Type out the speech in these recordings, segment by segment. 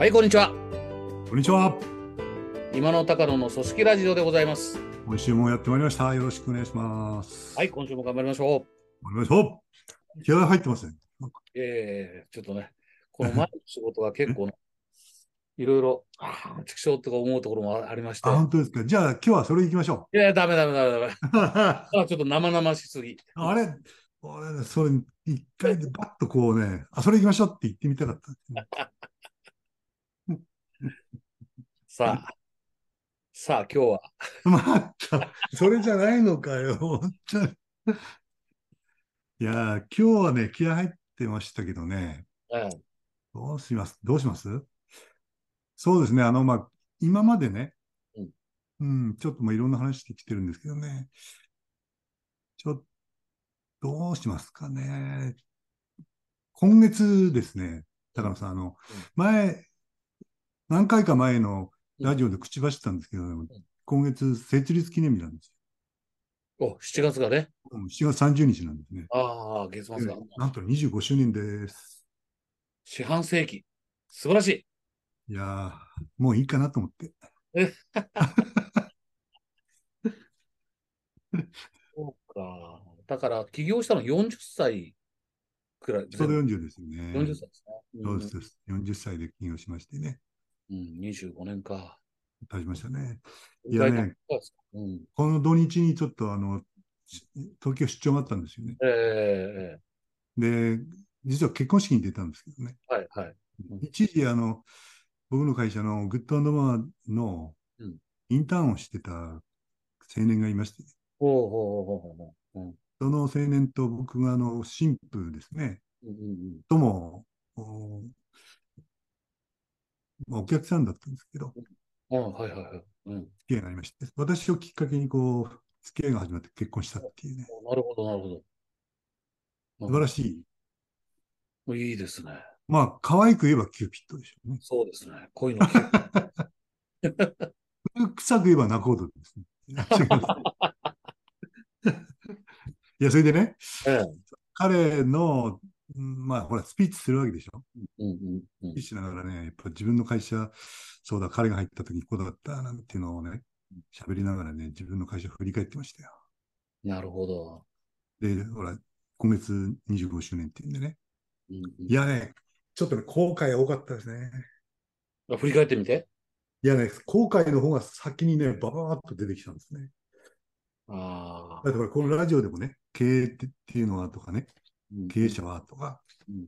はい、こんにちは。こんにちは。今の高野の組織ラジオでございます。今週もやってまいりました。よろしくお願いします。はい、今週も頑張りましょお願いします。気合入ってますね。う。えー、ちょっとね、この前の仕事が結構ね、いろいろ、ああ、畜生とか思うところもありまして。あ、本当ですか。じゃあ今日はそれ行きましょいや、ダメダメダメダメ。う。あちょっと生々しすぎ。あれ俺ね、それ一回でバッとこうね、あ、それ行きましょうって言ってみたかった。さあ、さあ、今日は、また、それじゃないのかよ、本当に。いやー、今日はね、気合入ってましたけどね、えどうします？どうします？そうですね、あの、まあ、今までね、うん。うん、ちょっともういろんな話してきてるんですけどね、ちょっと、どうしますかね。今月ですね、高野さん、あの、前、何回か前のラジオで口走ったんですけど、今月設立記念日なんですお、7月がね、よ。うん7月30日なんですね。ああ、月末が、なんと25周年です。四半世紀。素晴らしい。いやー、もういいかなと思って。そうか。だから、起業したの40歳くらい。ちょうど40ですよね。40歳ですね。そうですです。40歳で起業しましてね。うん、25年か。経ちましたね。いやねそうん。この土日にちょっとあの、し東京出張があったんですよね。ええで、実は結婚式に出たんですけどね。はいはい。うん一時、あの、僕の会社のグッドマーのうんインターンをしてた青年がいまして、ほうほうほうほうほう。うんその青年と僕があの新婦ですね、うんうんとも、おまあお客さんだったんですけど、はいはいはい。うん。付き合いがありまして、私をきっかけにこう、付き合いが始まって結婚したっていうね、なるほどなるほど。素晴らしい。い。いいですね。まあ、可愛く言えばキューピッドでしょうね。そうですね。恋の記憶臭く言えば仲人ですね。違いますいや、それでね、ええ彼の、うんまあ、ほら、スピーチするわけでしょ？うんうんうんスピーチしながらね、やっぱ自分の会社、そうだ、彼が入った時こうだったなんていうのをね、喋りながらね、自分の会社を振り返ってましたよ。なるほど。で、ほら、今月25周年っていうんでね。うんうんいやね、ちょっとね、後悔多かったですね。あ振り返ってみて。いやね、後悔の方が先にね、ババーっと出てきたんですね。ああだってほら、このラジオでもね、経営ってっていうのはとかね、うん経営者はとか、うん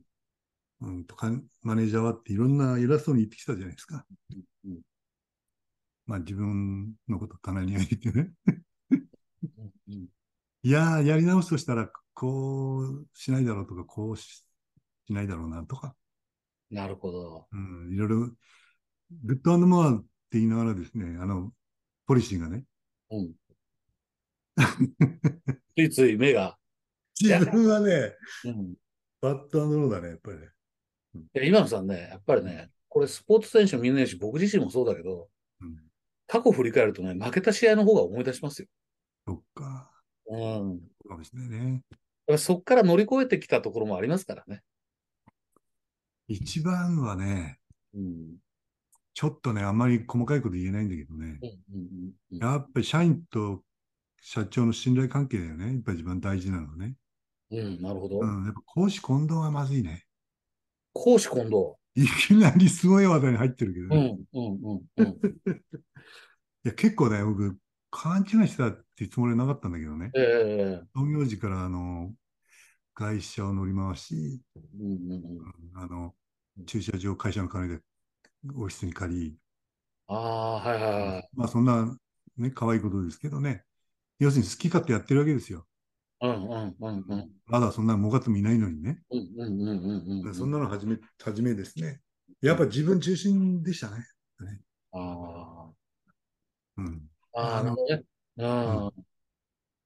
うん、とか、マネージャーはっていろんな偉そうに言ってきたじゃないですか。うんまあ自分のこと棚に上げてね。いやー、やり直すとしたら、こうしないだろうとか、こうししないだろうなとか、なるほど。うん、いろいろ、 good more って言いながらですね、あの、ポリシーがね、うん。ついつい目が。自分はね、うんバッドローだね、やっぱりね。いや今野さんね、やっぱりね、これスポーツ選手見ないし、僕自身もそうだけど、うん、過去振り返るとね、負けた試合の方が思い出しますよ。そっか、うん。そうかもしれないね。そこから乗り越えてきたところもありますからね。一番はね、うん。ちょっとね、あんまり細かいこと言えないんだけどね、やっぱり社員と社長の信頼関係だよね。やっぱり一番大事なのね。うん。うん、なるほど。うん、やっぱ公私混同はまずいね。公私混同。いきなりすごい話題に入ってるけどうね。んうんうんうん。いや、結構ね、僕、勘違いしてたってつもりはなかったんだけどね。ええ創業時から、あの、会社を乗り回し、うんうんうん。あの、駐車場、会社の金でオフィスに借り、ああ、はいはいはい。まあそんな、ね、可愛いことですけどね。要するに好き勝手やってるわけですよ。うんうんうんうん。まだそんな儲かってもいないのにね。うんうんうんうんうん。そんなのはじめ、はじめですね。やっぱ自分中心でしたね。あうん。あ。あなるほどね。うん。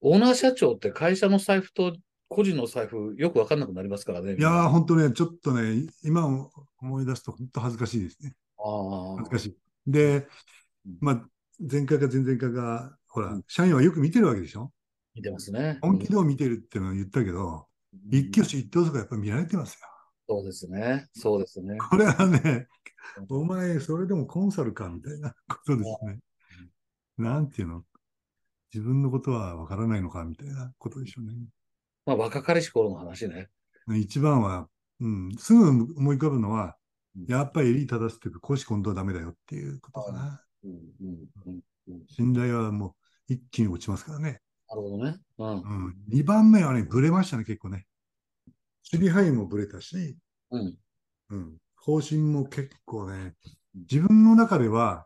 オーナー社長って会社の財布と個人の財布よくわかんなくなりますからね。いやー、本当ね、ちょっとね、今思い出すと本当恥ずかしいですね。ああ恥ずかしい。でうん、まあ、前回か前々回が、ほらうん、社員はよく見てるわけでしょ見てますね。本気でも見てるっていうのは言ったけど、一挙手一投足はやっぱり見られてますよ。そうですね。そうですね。これはね、お前、それでもコンサルかみたいなことですね。なんていうの？自分のことはわからないのかみたいなことでしょうね。まあ、若かりし頃の話ね。一番は、うん、すぐ思い浮かぶのはうん、やっぱり襟正すというか、公私混同はダメだよっていうことかな。うんうんうんうん、信頼はもう一気に落ちますからね。なるほどね。うんうん。2番目はね、ブレましたね、結構ね。守備範囲もブレたし、うんうん。方針も結構ね、自分の中では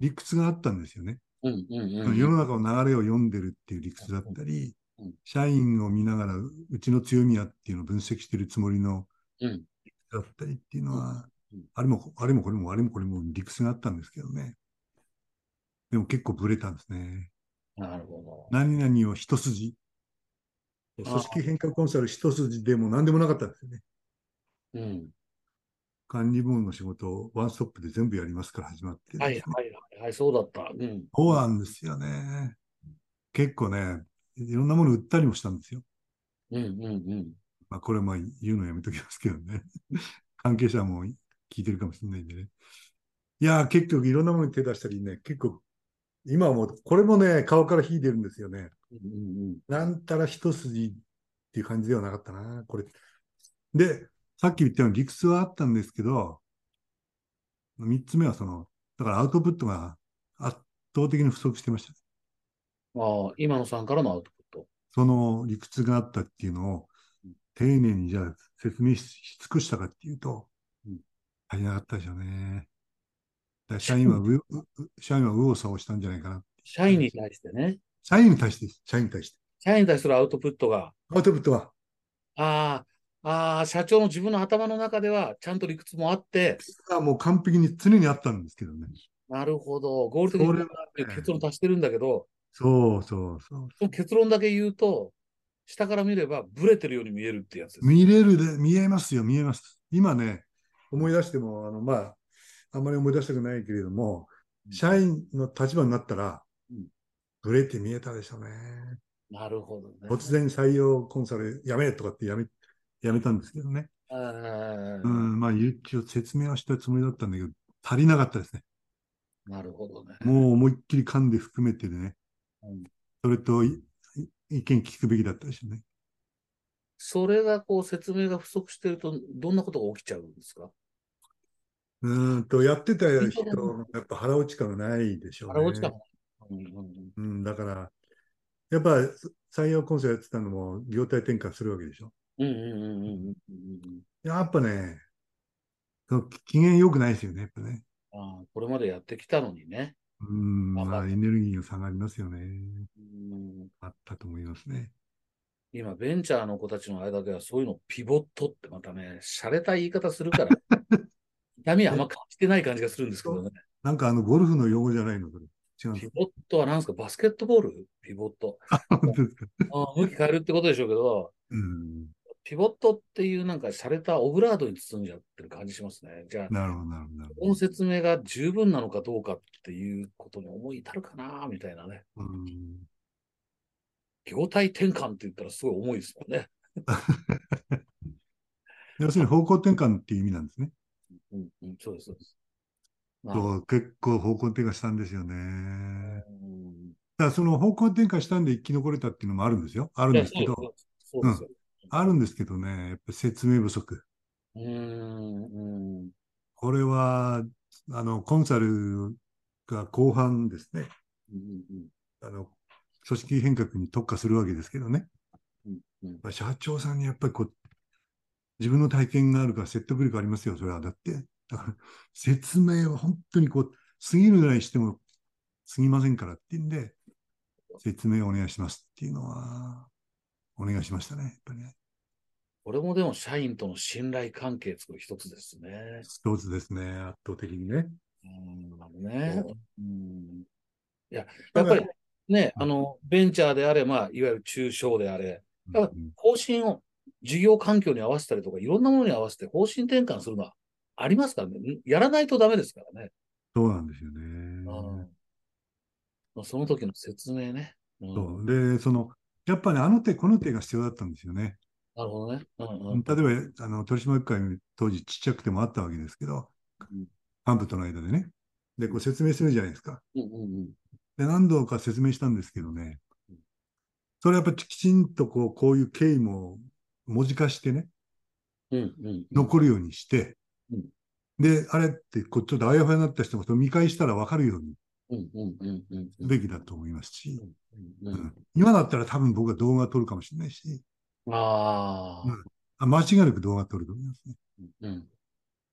理屈があったんですよね。うんうんうん世の中の流れを読んでるっていう理屈だったりうん、社員を見ながらうちの強みやっていうのを分析してるつもりのうんだったりっていうのはうんうん、あれも、あれもこれも、あれもこれも理屈があったんですけどね。でも結構ブレたんですね。なるほ何々を一筋。あ組織変革コンサル一筋でも何でもなかったんですよね。ど。うん。管理部門の仕事をワンストップで全部やりますから始まってね、はいはいはいはい、そうだった。うん。そうなんですよね。結構ね、いろんなもの売ったりもしたんですよ。うんうんうん。まあ、これはまあ言うのやめときますけどね。関係者も聞いてるかもしれないんでね。いやー、結局いろんなものに手出したりね、結構、今はもう、これもね、顔から火出るんですよね。うんうんなんたら一筋っていう感じではなかったな、これ。で、さっき言ったように理屈はあったんですけど、三つ目はその、だからアウトプットが圧倒的に不足してました。うん。ああ、今野さんからのアウトプット。その理屈があったっていうのをうん、丁寧にじゃあ説明しし尽くしたかっていうとうん、足りなかったでしょうね。社員はう、うう社員は右往左往したんじゃないかな。社員に対してね。社員に対して社員に対して。社員に対するアウトプットが、アウトプットは、ああ、ああ、社長の自分の頭の中ではちゃんと理屈もあって、あもう完璧に常にあったんですけどね。なるほど、合理的にそれはっていう結論足してるんだけど、そうそうそう。その結論だけ言うと、下から見ればブレてるように見えるってやつです。見れるで、見えますよ、見えます。今ね、思い出しても、あの、まあ、あんまり思い出したくないけれども、社員の立場になったらうん、ブレて見えたでしょうね。なるほどね。突然採用コンサルやめとかってやめ、やめたんですけどね。うん、まあ、一応説明はしたつもりだったんだけど、足りなかったですね。なるほどね。もう思いっきり噛んで含めてでねうん。それと意見聞くべきだったでしょうね。それがこう説明が不足してると、どんなことが起きちゃうんですか？うーんと、やってた人、やっぱ腹落ち感がないでしょうね。腹落ち感がうんだから、やっぱ採用コンサルやってたのも業態転換するわけでしょ。うんうんうんうんうんうんやっぱね、その機嫌良くないですよね、やっぱね。ああこれまでやってきたのにね。うん、まあエネルギーの差がありますよね。うんあったと思いますね。今、ベンチャーの子たちの間ではそういうのピボットってまたね、洒落た言い方するから、痛みあんま感じてない感じがするんですけどね。なんかあのゴルフの用語じゃないの？それ。違うピボットは何ですか？バスケットボール？ピボット。か本当ですか？ああ向き変えるってことでしょうけど、うん。ピボットっていうなんか洒落たオブラートに包んじゃってる感じしますね。じゃあ、なるほど、なるほどこの説明が十分なのかどうかっていうことに思い至るかな、みたいなね。ど。うん。業態転換って言ったらすごい重いですもんね。要するに方向転換っていう意味なんですね。うん、うん、そうです、そうです。まあ結構方向転換したんですよね。うんだからその方向転換したんで生き残れたっていうのもあるんですよ。あるんですけど、そうですよ。あるんですけどね、やっぱ説明不足。うーん、うん、これは、あの、コンサルが後半ですね、うん、うんあの、組織変革に特化するわけですけどね、うん、うん。まあ社長さんにやっぱりこう、自分の体験があるから説得力ありますよ、それは。だって、だから説明は本当にこう、過ぎるぐらいしても過ぎませんからっていうんで、説明をお願いしますっていうのは、お願いしましたね、やっぱりね。これもでも社員との信頼関係作る一つですね。一つですね、圧倒的にね。うん、ね。うん。いや、やっぱりね、あの、ベンチャーであれ、まあ、いわゆる中小であれ、うんだか方針を事業環境に合わせたりとか、いろんなものに合わせて方針転換するのはありますからね。やらないとダメですからね。そうなんですよね。うん。その時の説明ね。うんそうで、その、やっぱり、あの手この手が必要だったんですよね。あなるほどね。うんうん。例えば、あの、取締役会当時ちっちゃくてもあったわけですけどうん、幹部との間でね。で、こう説明するじゃないですか。うんうんで、何度か説明したんですけどね、それやっぱりきちんとこう、こういう経緯も文字化してね、うん。うんうん。残るようにして、うんで、あれって、こうちょっとあやふやになった人も見返したら分かるようにすべきだと思いますし、うん今だったら多分僕は動画撮るかもしれないし、ああ。うんあ間違いなく動画撮ると思いますね。うん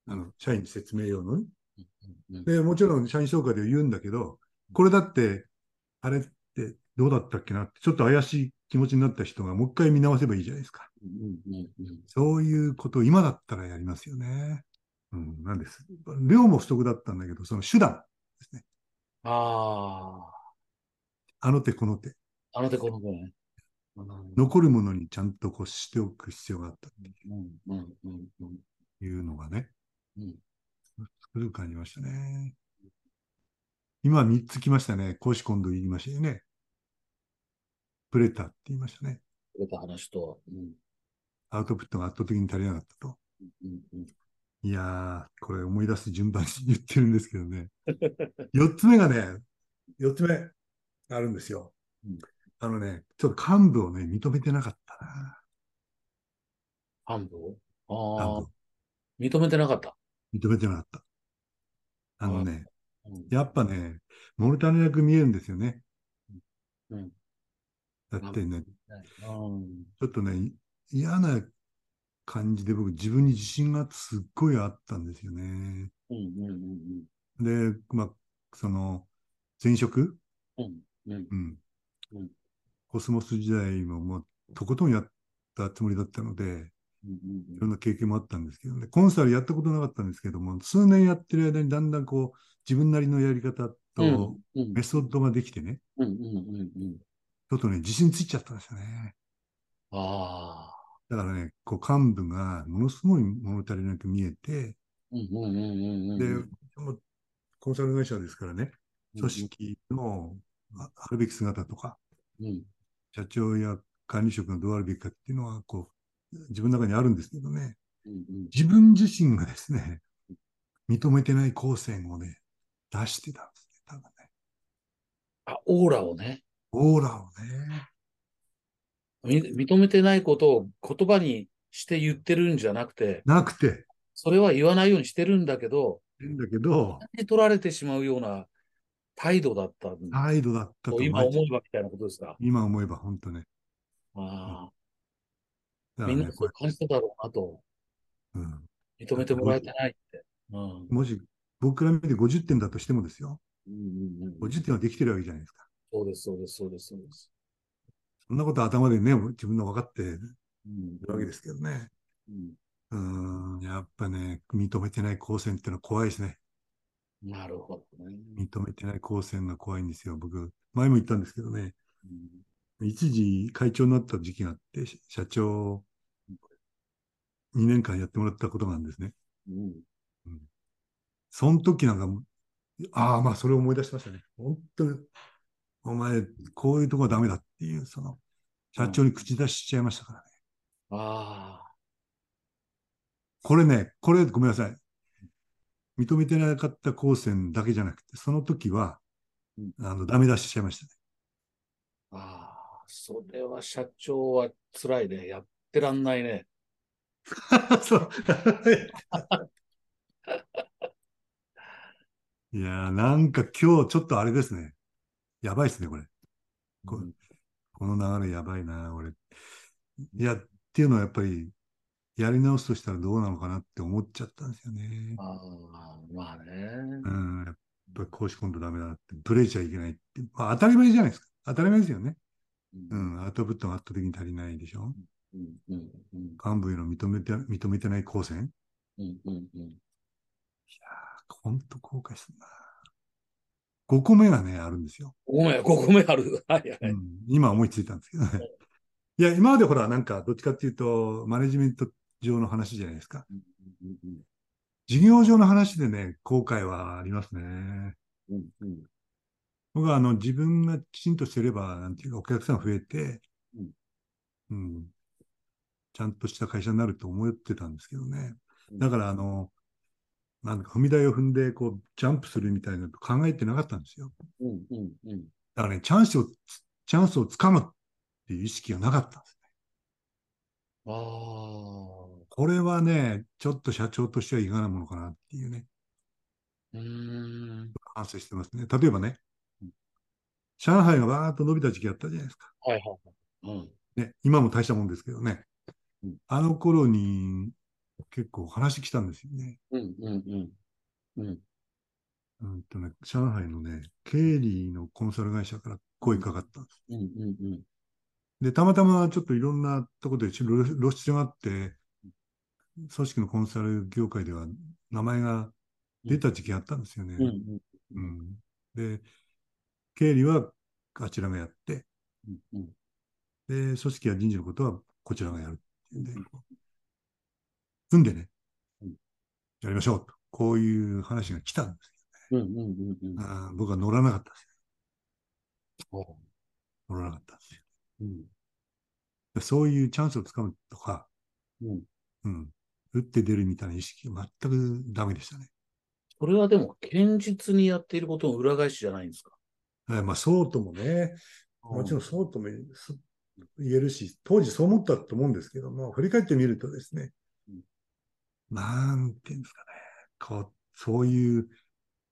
あの、社員説明用のね。うんうんで、もちろん社員紹介で言うんだけど、これだって、あれどうだったっけなって、ちょっと怪しい気持ちになった人がもう一回見直せばいいじゃないですか。うんうんうんそういうことを今だったらやりますよね。うん、なんです。量も不足だったんだけど、その手段ですね。ああの手この手。あ。あの手この手ね。うん残るものにちゃんとこうしておく必要があったっていうのがね、うんつくづく感じましたね。今3つ来ましたね。講師今度言いましたよね。プレタって言いましたね。出た話と。うんアウトプットが圧倒的に足りなかったと。うんうんいやー、これ思い出す順番に言ってるんですけどね。4つ目がね、4つ目あるんですよ。うんあのね、ちょっと幹部をね、認めてなかったな。幹部ああ部。認めてなかった。認めてなかった。あのね、うんやっぱね、物足りなく見えるんですよね。うんだってね、うん。ちょっとね、嫌な感じで僕自分に自信がすっごいあったんですよね。で、まあ、その、前職？うんうん。うん。うん。コスモス時代ももうとことんやったつもりだったので、うんいろんな経験もあったんですけどね、コンサルやったことなかったんですけども、数年やってる間にだんだんこう、自分なりのやり方うんとうん。メソッドができてね、ちょっとね、自信ついちゃったんですよね。ああ。だからね、こう幹部がものすごい物足りなく見えて、で、コンサル会社ですからね、組織のああるべき姿とか、うん社長や管理職がどうあるべきかっていうのは、こう、自分の中にあるんですけどね、うんうん自分自身がですね、認めてない光線をね、出してたんですね、多分ね。あ、オーラをね、オーラをね。み認めてないことを言葉にして言ってるんじゃなくて、なくて、それは言わないようにしてるんだけど、だけど、に取られてしまうような態度だった態度だったと今思思えばみたいなことですか？今思えば本当ね。ああ、ね、これみんなそう、感じただろうなと、うん、認めてもらえてないって。うんもし僕から見て50点だとしてもですよ。うんうんうん50点はできてるわけじゃないですか。そうです、そうです、そうです、そうです。そんなこと頭でね、自分の分かってるうんわけですけどね。うんうーん、やっぱね、認めてない光線ってのは怖いですね。なるほどね。認めてない光線が怖いんですよ。僕、前も言ったんですけどね、うん一時会長になった時期があって、し社長2年間やってもらったことがあるんですね。うんその時なんか、ああ、まあそれを思い出しましたね。本当に、お前、こういうとこはダメだっていう、その、社長に口出ししちゃいましたからね。ああ、これね、これごめんなさい。認めてなかった光線だけじゃなくて、その時はうん、あの、ダメ出ししちゃいましたね。ああ、それは社長は辛いね。やってらんないね。そう。いやー、なんか今日ちょっとあれですね。やばいですね、これ。こうんこの流れやばいな、俺。いや、っていうのはやっぱり、やり直すとしたらどうなのかなって思っちゃったんですよね。ああ、まあね。うん、やっぱり公式コントダメだなって、ブレちゃいけないって。まあ、当たり前じゃないですか。当たり前ですよね。ううんん、アウトプットが圧倒的に足りないでしょ。うんうんうん幹部への認めて、認めてない光線。うんうんうんほんと後悔するな。5個目がね、あるんですよ。ごめん、5個目ある。はいはい。うん、今思いついたんですけどね。いや、今までほら、なんか、どっちかっていうと、マネジメント上の話じゃないですか。うんうん事業上の話でね、後悔はありますね。うんうん僕は、あの、自分がきちんとしてれば、なんていうか、お客さん増えて、うんうん。ちゃんとした会社になると思ってたんですけどね。うんだから、あの、なんか踏み台を踏んで、こう、ジャンプするみたいなの考えてなかったんですよ。うんうんうん。だからね、チャンスをつ、チャンスをつかむっていう意識がなかったんですね。ああ。これはね、ちょっと社長としてはいかなものかなっていうね、うーん。反省してますね。例えばねうん、上海がバーッと伸びた時期あったじゃないですか。はいはいはい。うん。ね、今も大したもんですけどねうん。あの頃に結構話来たんですよね。うんうんうん。うん。うんとね、上海のね、経理のコンサル会社から声かかったんです。うんうんうん。で、たまたまちょっといろんなところで露露出があって、組織のコンサル業界では名前が出た時期あったんですよね。うんうんうんで、経理はあちらがやって、うんうん。で、組織や人事のことはこちらがやるっていうんでうん、組んでねうん、やりましょうと。こういう話が来たんですうんうんうんうんよ。あー僕は乗らなかったですおよ。乗らなかったんですよ。うんでそういうチャンスをつかむとか、うん。うん、打って出るみたいな意識が全くダメでしたね。それはでも、堅実にやっていることの裏返しじゃないんですか？えーまあ、そうともね、もちろんそうとも言えるし、当時そう思ったと思うんですけども、振り返ってみるとですねうん、なんていうんですかね、こう、そういう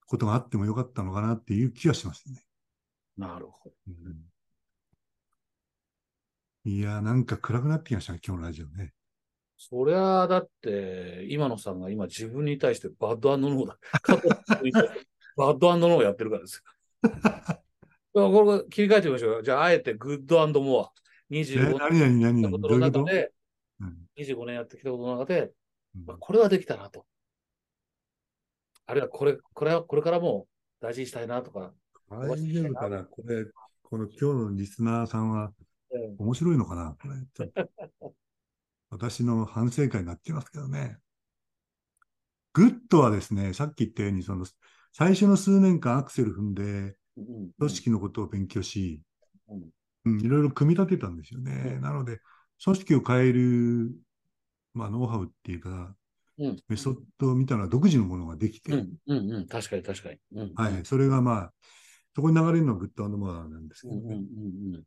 ことがあってもよかったのかなっていう気がしますね。なるほど。いや、なんか暗くなってきましたね、今日のラジオね。そりゃあ、だって、今野さんが今自分に対してバッドノーだ。バッドノーをやってるからですよ。これ切り替えてみましょうよ。じゃあ、あえて good more。え、25何々何々年のことの中で、うん25年やってきたことの中で、うんまあ、これはできたなと。あるいはこれ、これは、これからも大事にしたいなとか。大丈夫かな？これ、この今日のリスナーさんはうん面白いのかな？これ、ちょっと 私の反省会になってますけどね。グッドはですね、さっき言ったように、その、最初の数年間アクセル踏んで、うん組織のことを勉強し、うんうん、いろいろ組み立てたんですよね。うんなので、組織を変える、まあ、ノウハウっていうか、うん。メソッドみたいな独自のものができて、うんうんうん、確かに確かに。うん。はい、それがまあ、そこに流れるのはグッドモアなんですけどね。うんうんうんうん。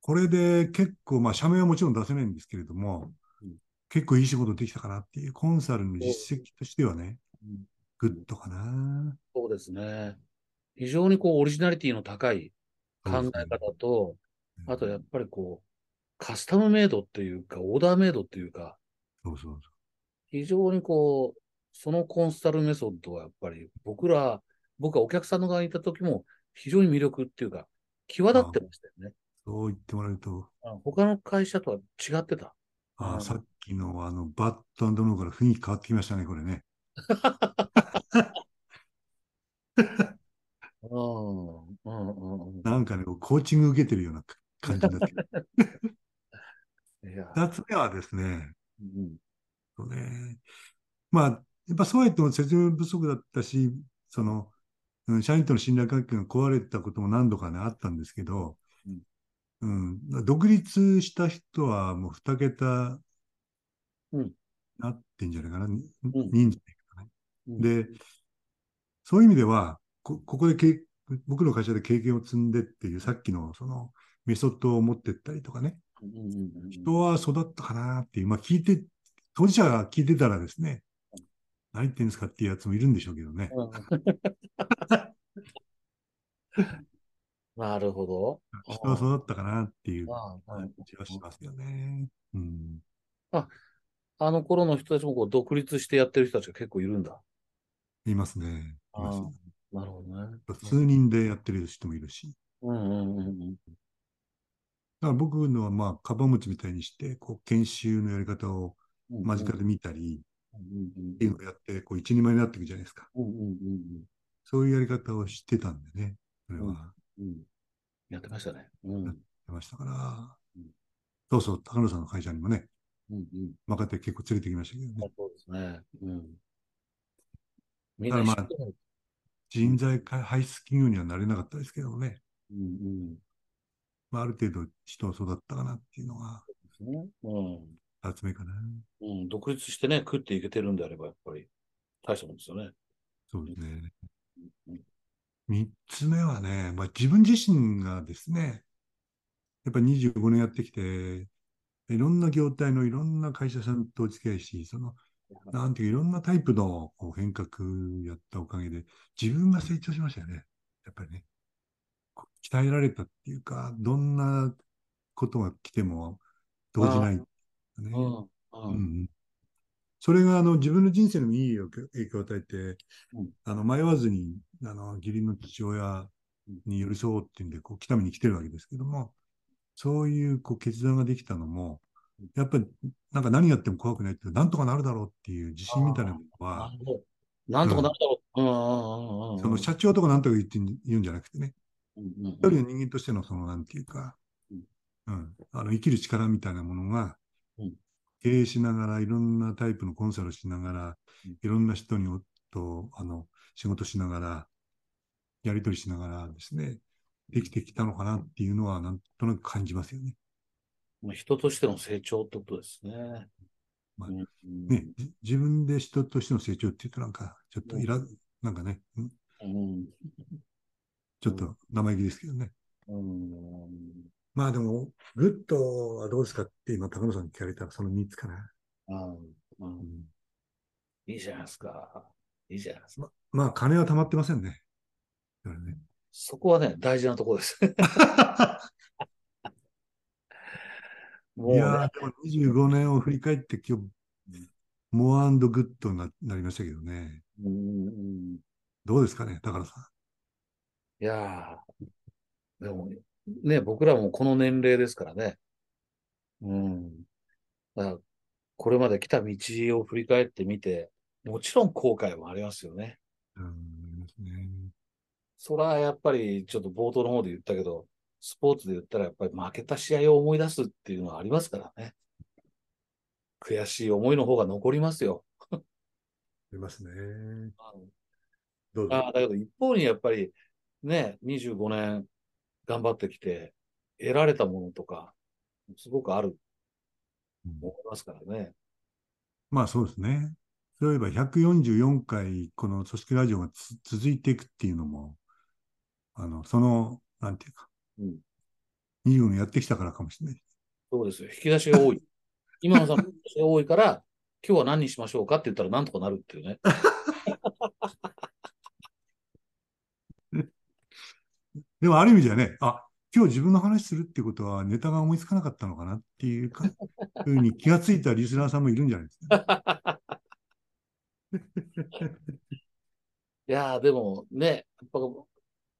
これで結構、まあ、社名はもちろん出せないんですけれども、うん。結構いい仕事できたかなっていう、コンサルの実績としてはね、う。ん。グッドかな。そうですね。非常にこうオリジナリティの高い考え方と、あとやっぱりこう、カスタムメイドっていうか、オーダーメイドっていうか、そうそうそ非常にこう、そのコンサルメソッドはやっぱり僕ら、僕はお客さんの側にいた時も非常に魅力っていうか、際立ってましたよね。う。そう言ってもらえると、あ他の会社とは違ってた。うんあさっきのあの、バッドノーから雰囲気変わってきましたね、これね。うん、うん、うん、うん。なんかね、コーチング受けてるような感じになってる。いや、二つ目はですね、うん、そうね。まあ、やっぱそうは言っても説明不足だったし、その、うん社員との信頼関係が壊れたことも何度かね、あったんですけど、うん、独立した人はもう2桁うん。なってんじゃないかな、ん。人数で言うとね。うん。で、そういう意味では、こここでけい僕の会社で経験を積んでっていう、さっきのそのメソッドを持ってったりとかね、うん、うん、うん。人は育ったかなっていう、まあ聞いて、当事者が聞いてたらですね、何言ってんですかっていうやつもいるんでしょうけどね。うん なるほど。人は育ったかなっていう感じはしますよね。うん。あの頃の人たちもこう独立してやってる人たちが結構いるんだ。いますね。いますああなるほどね。数人でやってる人もいるし。うんうんうんうん。だから僕のはまあ、カバン持ちみたいにして、こう、研修のやり方を間近で見たり、うんうんっていうのをやって、こう、一人前になっていくじゃないですか。うんうんうんそういうやり方をしてたんでね。それは、やっうんうん。やってましたね。うん。うんてましたからうん。そうそう、高野さんの会社にもね、うん。若手結構連れてきましたけどね。そうですね。うん。みんだからまあ人材排出企業にはなれなかったですけどね。うんうん。まあ、ある程度人は育ったかなっていうのが。うん。つ目かな。うん、独立してね、食っていけてるんであれば、やっぱり、大したもんですよね。そうですねうん。三つ目はね、まあ、自分自身がですね、やっぱり25年やってきて、いろんな業態のいろんな会社さんとお付き合いし、その、なんていういろんなタイプの変革やったおかげで、自分が成長しましたよね。やっぱりね。鍛えられたっていうか、どんなことが来ても動じない、ね。うん、うん。それがあの自分の人生にもいい影響を与えて、うん。あの迷わずにあの義理の父親に寄り添おうっていうんで、こう来ために来てるわけですけども、そういうこう決断ができたのも、やっぱりなんか何やっても怖くないっていう、なんとかなるだろうっていう自信みたいなものなは。なんとかなるだろう。その社長とかなんとか言って言うんじゃなくてね、一人の人間としてのそのなんていうか、うん。うん、あの生きる力みたいなものがうん、経営しながら、いろんなタイプのコンサルしながらうん、いろんな人にとあの仕事しながら、やり取りしながらですね、できてきたのかなっていうのは、なんとなく感じますよね。まあ人としての成長ってことですね。まあうんね、じ自分で人としての成長って言うとなんか、ちょっといら、なんかね、ん。うんちょっと生意気ですけどね。うんまあでも、グッドはどうですかって今、高野さんに聞かれたらその3つかな。いいじゃないですか。いいじゃないですか。まあ、金は貯まってませんね。だからね。そこはね、大事なところです。もうねいやー、でも25年を振り返って今日、 more good にななりましたけどね。うんうんどうですかね、高野さいやー、でもね、僕らもこの年齢ですからね。うん。だからこれまで来た道を振り返ってみて、もちろん後悔もありますよね。ん。うん、ありますね。それはやっぱりちょっと冒頭の方で言ったけど、スポーツで言ったらやっぱり負けた試合を思い出すっていうのはありますからね。悔しい思いの方が残りますよ。ありますね。どうぞ。あだけど一方にやっぱりね、25年頑張ってきて、得られたものとか、すごくある思いますからね。まあそうですね。そういえば144回この組織ラジオがつ続いていくっていうのも、あの、その、なんていうか、うん25年やってきたからかもしれない。そうですよ。引き出しが多い。今のさん、引き出しが多いから、今日は何にしましょうかって言ったらなんとかなるっていうね。でもある意味じゃね、あ、今日自分の話するってことはネタが思いつかなかったのかなっていうか、ふうに気がついたリスナーさんもいるんじゃないですか。いやー、でもね、やっぱ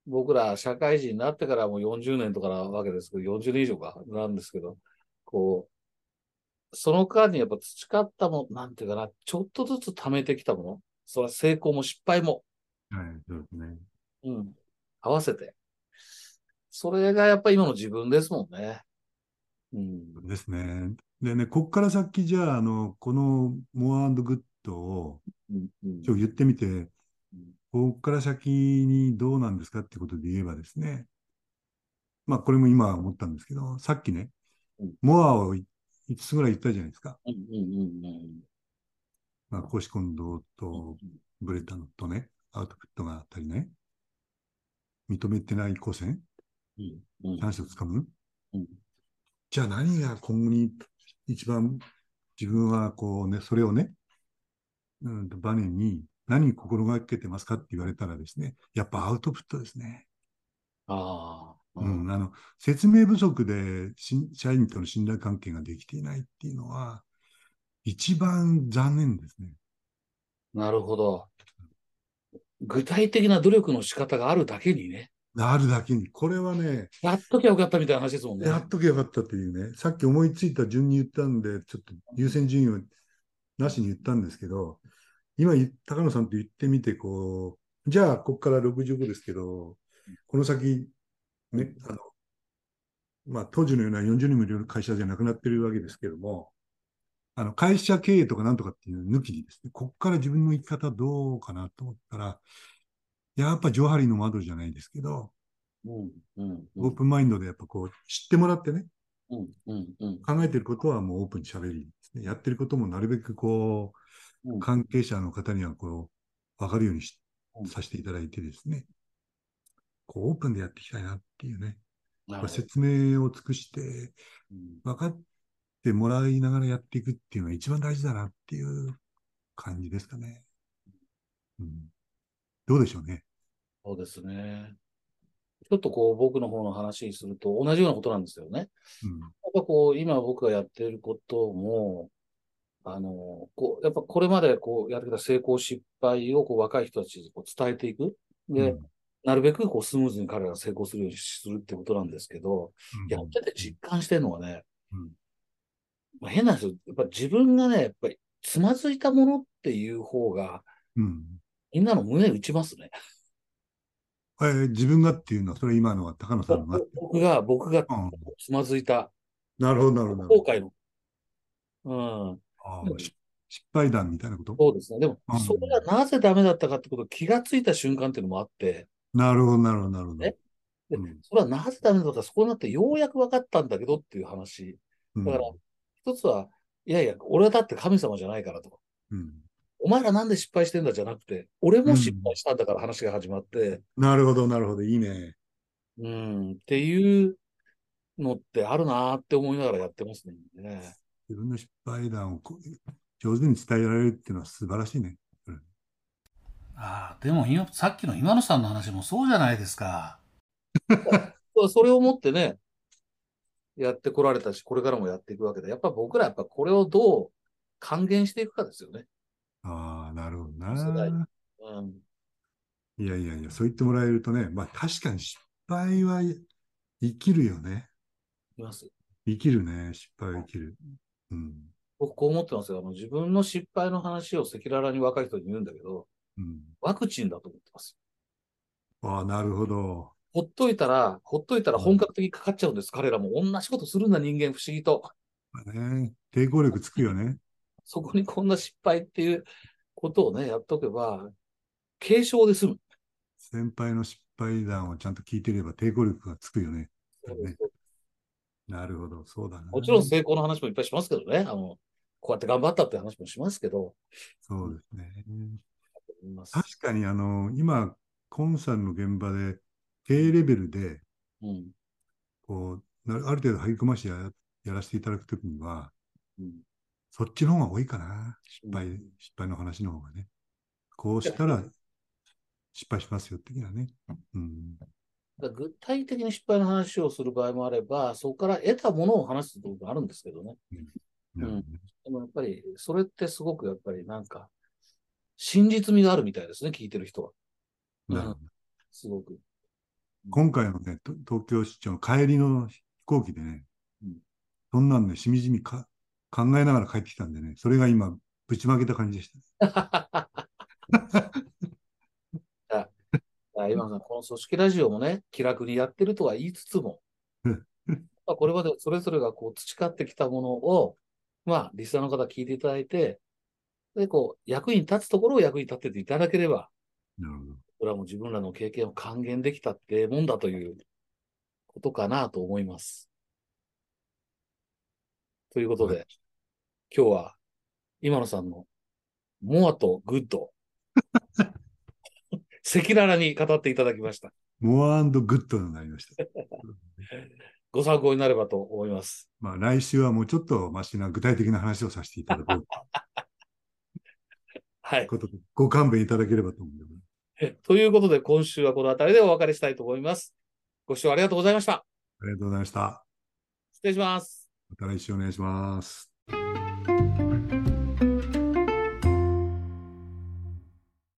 僕ら社会人になってからもう40年とかなわけですけど、40年以上かなんですけど、こう、その間にやっぱ培ったもの、なんていうかな、ちょっとずつ貯めてきたもの、それは成功も失敗も、はい、そうですね。うん、合わせて。それがやっぱり今の自分ですもんね。うん。ですね。でね、こっから先じゃあ、あの、このモアグッドをうんうんちょっと言ってみて、うんここから先にどうなんですかってことで言えばですね、まあこれも今思ったんですけど、さっきねうん、モアを5つぐらい言ったじゃないですか。うんうんうんまあ、公私混同とブレたのとね、アウトプットが足りない。認めてない個性、うんうんチャンスをつかむ？うんじゃあ何が今後に一番自分はこうね、それをね、うんとバネに何心がけてますかって言われたらですね、やっぱアウトプットですね。ああ、うん、あの説明不足でし社員との信頼関係ができていないっていうのは、一番残念ですね。なるほど。具体的な努力の仕方があるだけにね、あるだけに。これはね、やっときゃよかったみたいな話ですもんね。やっとけばよかったというね、さっき思いついた順に言ったんで、ちょっと優先順位をなしに言ったんですけど、今言、高野さんと言ってみて、こう、じゃあ、ここから65ですけど、この先、ね、あの、まあ、当時のような40人もいる会社じゃなくなってるわけですけども、あの、会社経営とかなんとかっていうの抜きにですね、ここから自分の生き方どうかなと思ったら、やっぱ上張りの窓じゃないですけど、うんうんうオーんプンマインドでやっぱこう知ってもらってね、うん、うん、うん。考えてることはもうオープンに喋りですね。やってることもなるべくこう関係者の方にはこう、わかるようにしうんさせていただいてですね。こう、オープンでやっていきたいなっていうね。説明を尽くして、うん分かってもらいながらやっていくっていうのが一番大事だなっていう感じですかね。うん、どうでしょうね。そうですね。ちょっとこう僕の方の話にすると同じようなことなんですよね。うん。やっぱこう今僕がやってることも、あの、こう、やっぱこれまでこうやってきた成功失敗をこう若い人たちにこう伝えていく。で、うんなるべくこうスムーズに彼らが成功するようにするってことなんですけど、やってて実感してるのはね、うんまあ、変なんですよ。やっぱ自分がね、やっぱりつまずいたものっていう方が、うん。みんなの胸打ちますね。えー自分がっていうのは、それ今のは高野さんが。僕が、僕がうん。つまずいたなるほど、なるほどなるほど。後悔の。うん。あ失敗談みたいなこと？そうですね。でもう、んそれがなぜダメだったかってことを気がついた瞬間っていうのもあって、なるほど、なるほど、なるほど。えでうんそれはなぜダメだったか、そこになってようやく分かったんだけどっていう話。うんだから、一つは、いやいや、俺はだって神様じゃないからとか、うんお前らなんで失敗してんだじゃなくて、俺も失敗したんだから話が始まって、なるほど、なるほど。いいね。うん、っていうのってあるなーって思いながらやってますね。ね自分の失敗談をこう上手に伝えられるっていうのは素晴らしいね。ああ、でも今、さっきの今野さんの話もそうじゃないですか。それをもってね、やってこられたし、これからもやっていくわけで、やっぱ僕らやっぱこれをどう還元していくかですよね。ああ、なるほどな。うん。いやいやいや、そう言ってもらえるとね、まあ確かに失敗は生きるよね。います。生きるね。失敗は生きる。うん。僕こう思ってますよ。あの自分の失敗の話を赤裸々に若い人に言うんだけど、うん。ワクチンだと思ってます。ああ、なるほど。ほっといたら、ほっといたら本格的にかかっちゃうんです。彼らも同じことするんだ、人間不思議と。まあね、抵抗力つくよね。そこにこんな失敗っていうことをね、やっとけば、軽症で済む。先輩の失敗談をちゃんと聞いてれば抵抗力がつくよね。ねなるほど、そうだな。もちろん成功の話もいっぱいしますけどね。あの、こうやって頑張ったって話もしますけど。そうですね。確かに、あの、今、コンさんの現場で、経営レベルで、うん。こう、なある程度入り込ましてややらせていただくときには、うん。そっちの方が多いかな。失敗、失敗の話の方がね。こうしたら失敗しますよ、的なね。うん。具体的に失敗の話をする場合もあれば、そこから得たものを話すことがあるんですけどね。なるほどねでもやっぱり、それってすごくやっぱりなんか、真実味があるみたいですね、聞いてる人は。なるほどすごく。今回のね、と東京出張の帰りの飛行機でね、うんそんなんね、しみじみか考えながら帰ってきたんでね、それが今、ぶちまけた感じでした。あ今のこの組織ラジオもね、気楽にやってるとは言いつつもうん、まあこれまでそれぞれがこう培ってきたものを、まあ、リスナーの方聞いていただいて、で、こう、役に立つところを役に立てていただければ、なるほど。これはもう自分らの経験を還元できたってもんだということかなと思います。ということで、はい今日は今野さんの more と good、赤裸々に語っていただきました。モアグッドになりました。ご参考になればと思います。まあ、来週はもうちょっとマシな具体的な話をさせていただこう はい。ご勘弁いただければと思うんでということで、今週はこの辺りでお別れしたいと思います。ご視聴ありがとうございました。ありがとうございました。失礼します。また来週お願いします。